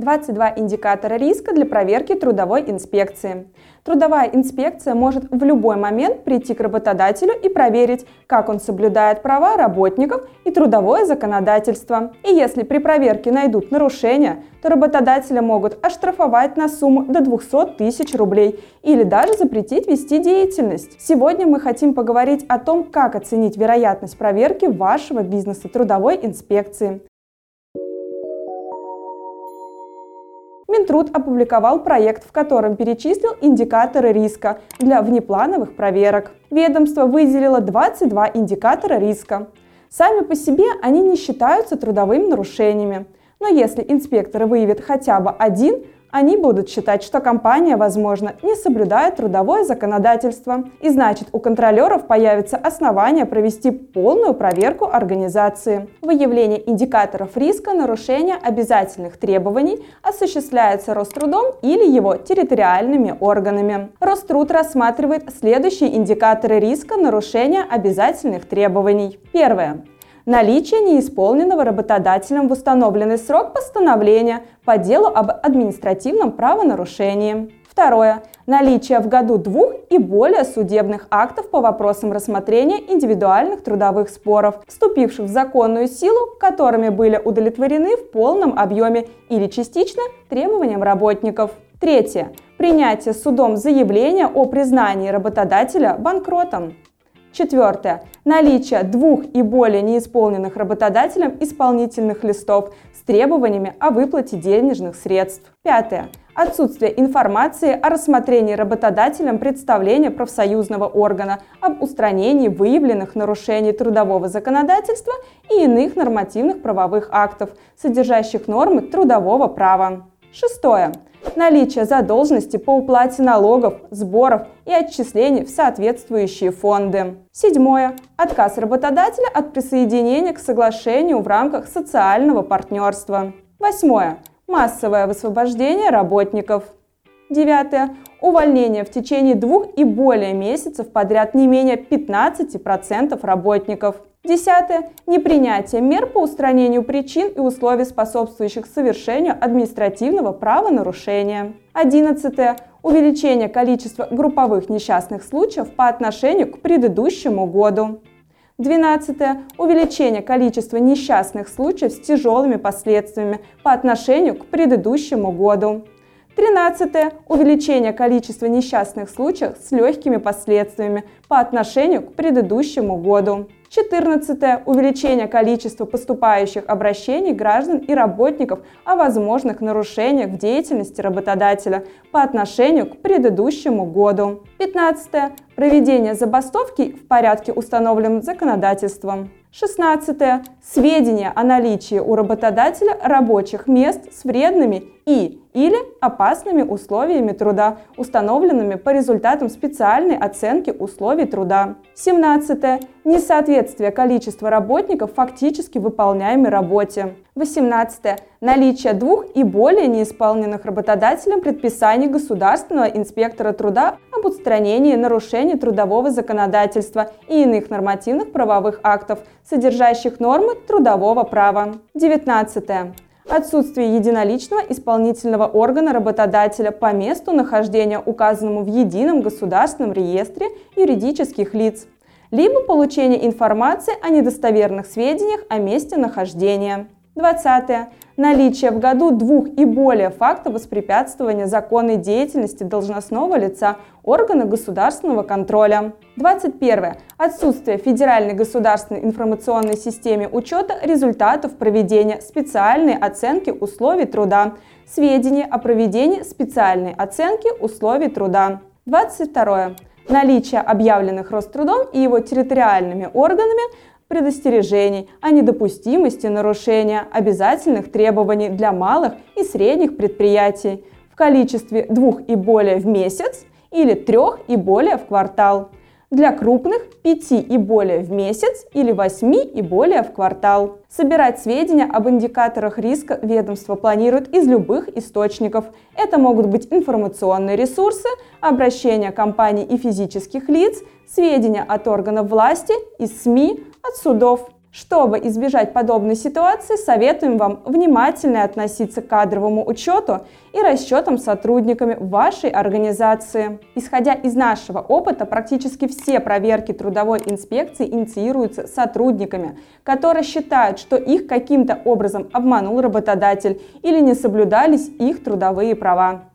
22 индикатора риска для проверки трудовой инспекции. Трудовая инспекция может в любой момент прийти к работодателю и проверить, как он соблюдает права работников и трудовое законодательство. И если при проверке найдут нарушения, то работодателя могут оштрафовать на сумму до 200 тысяч рублей или даже запретить вести деятельность. Сегодня мы хотим поговорить о том, как оценить вероятность проверки вашего бизнеса трудовой инспекции. Минтруд опубликовал проект, в котором перечислил индикаторы риска для внеплановых проверок. Ведомство выделило 22 индикатора риска. Сами по себе они не считаются трудовыми нарушениями. Но если инспекторы выявят хотя бы один, они будут считать, что компания, возможно, не соблюдает трудовое законодательство. И значит, у контролеров появится основание провести полную проверку организации. Выявление индикаторов риска нарушения обязательных требований осуществляется Рострудом или его территориальными органами. Роструд рассматривает следующие индикаторы риска нарушения обязательных требований. Первое наличие неисполненного работодателем в установленный срок постановления по делу об административном правонарушении. Второе. Наличие в году двух и более судебных актов по вопросам рассмотрения индивидуальных трудовых споров, вступивших в законную силу, которыми были удовлетворены в полном объеме или частично требованиям работников. Третье. Принятие судом заявления о признании работодателя банкротом. Четвертое. Наличие двух и более неисполненных работодателем исполнительных листов с требованиями о выплате денежных средств. Пятое. Отсутствие информации о рассмотрении работодателем представления профсоюзного органа об устранении выявленных нарушений трудового законодательства и иных нормативных правовых актов, содержащих нормы трудового права. Шестое наличие задолженности по уплате налогов, сборов и отчислений в соответствующие фонды. Седьмое. Отказ работодателя от присоединения к соглашению в рамках социального партнерства. Восьмое. Массовое высвобождение работников. Девятое. Увольнение в течение двух и более месяцев подряд не менее 15% работников. Десятое. Непринятие мер по устранению причин и условий, способствующих совершению административного правонарушения. Одиннадцатое. Увеличение количества групповых несчастных случаев по отношению к предыдущему году. 12. Увеличение количества несчастных случаев с тяжелыми последствиями по отношению к предыдущему году. 13. Увеличение количества несчастных случаев с легкими последствиями по отношению к предыдущему году. 14. Увеличение количества поступающих обращений граждан и работников о возможных нарушениях в деятельности работодателя по отношению к предыдущему году. 15. Проведение забастовки в порядке, установленном законодательством. 16. Сведения о наличии у работодателя рабочих мест с вредными и или опасными условиями труда, установленными по результатам специальной оценки условий труда. 17. Несоответствие количества работников фактически выполняемой работе. 18. Наличие двух и более неисполненных работодателем предписаний государственного инспектора труда об устранении нарушений трудового законодательства и иных нормативных правовых актов, содержащих нормы трудового права. 19. Отсутствие единоличного исполнительного органа работодателя по месту нахождения, указанному в едином государственном реестре юридических лиц, либо получение информации о недостоверных сведениях о месте нахождения. 20. Наличие в году двух и более фактов воспрепятствования законной деятельности должностного лица органа государственного контроля. 21. Отсутствие федеральной государственной информационной системе учета результатов проведения специальной оценки условий труда. Сведения о проведении специальной оценки условий труда. 22. Наличие объявленных Рострудом и его территориальными органами предостережений о недопустимости нарушения обязательных требований для малых и средних предприятий в количестве двух и более в месяц или трех и более в квартал. Для крупных – 5 и более в месяц или 8 и более в квартал. Собирать сведения об индикаторах риска ведомство планирует из любых источников. Это могут быть информационные ресурсы, обращения компаний и физических лиц, сведения от органов власти, из СМИ, от судов. Чтобы избежать подобной ситуации, советуем вам внимательно относиться к кадровому учету и расчетам сотрудниками вашей организации. Исходя из нашего опыта, практически все проверки трудовой инспекции инициируются сотрудниками, которые считают, что их каким-то образом обманул работодатель или не соблюдались их трудовые права.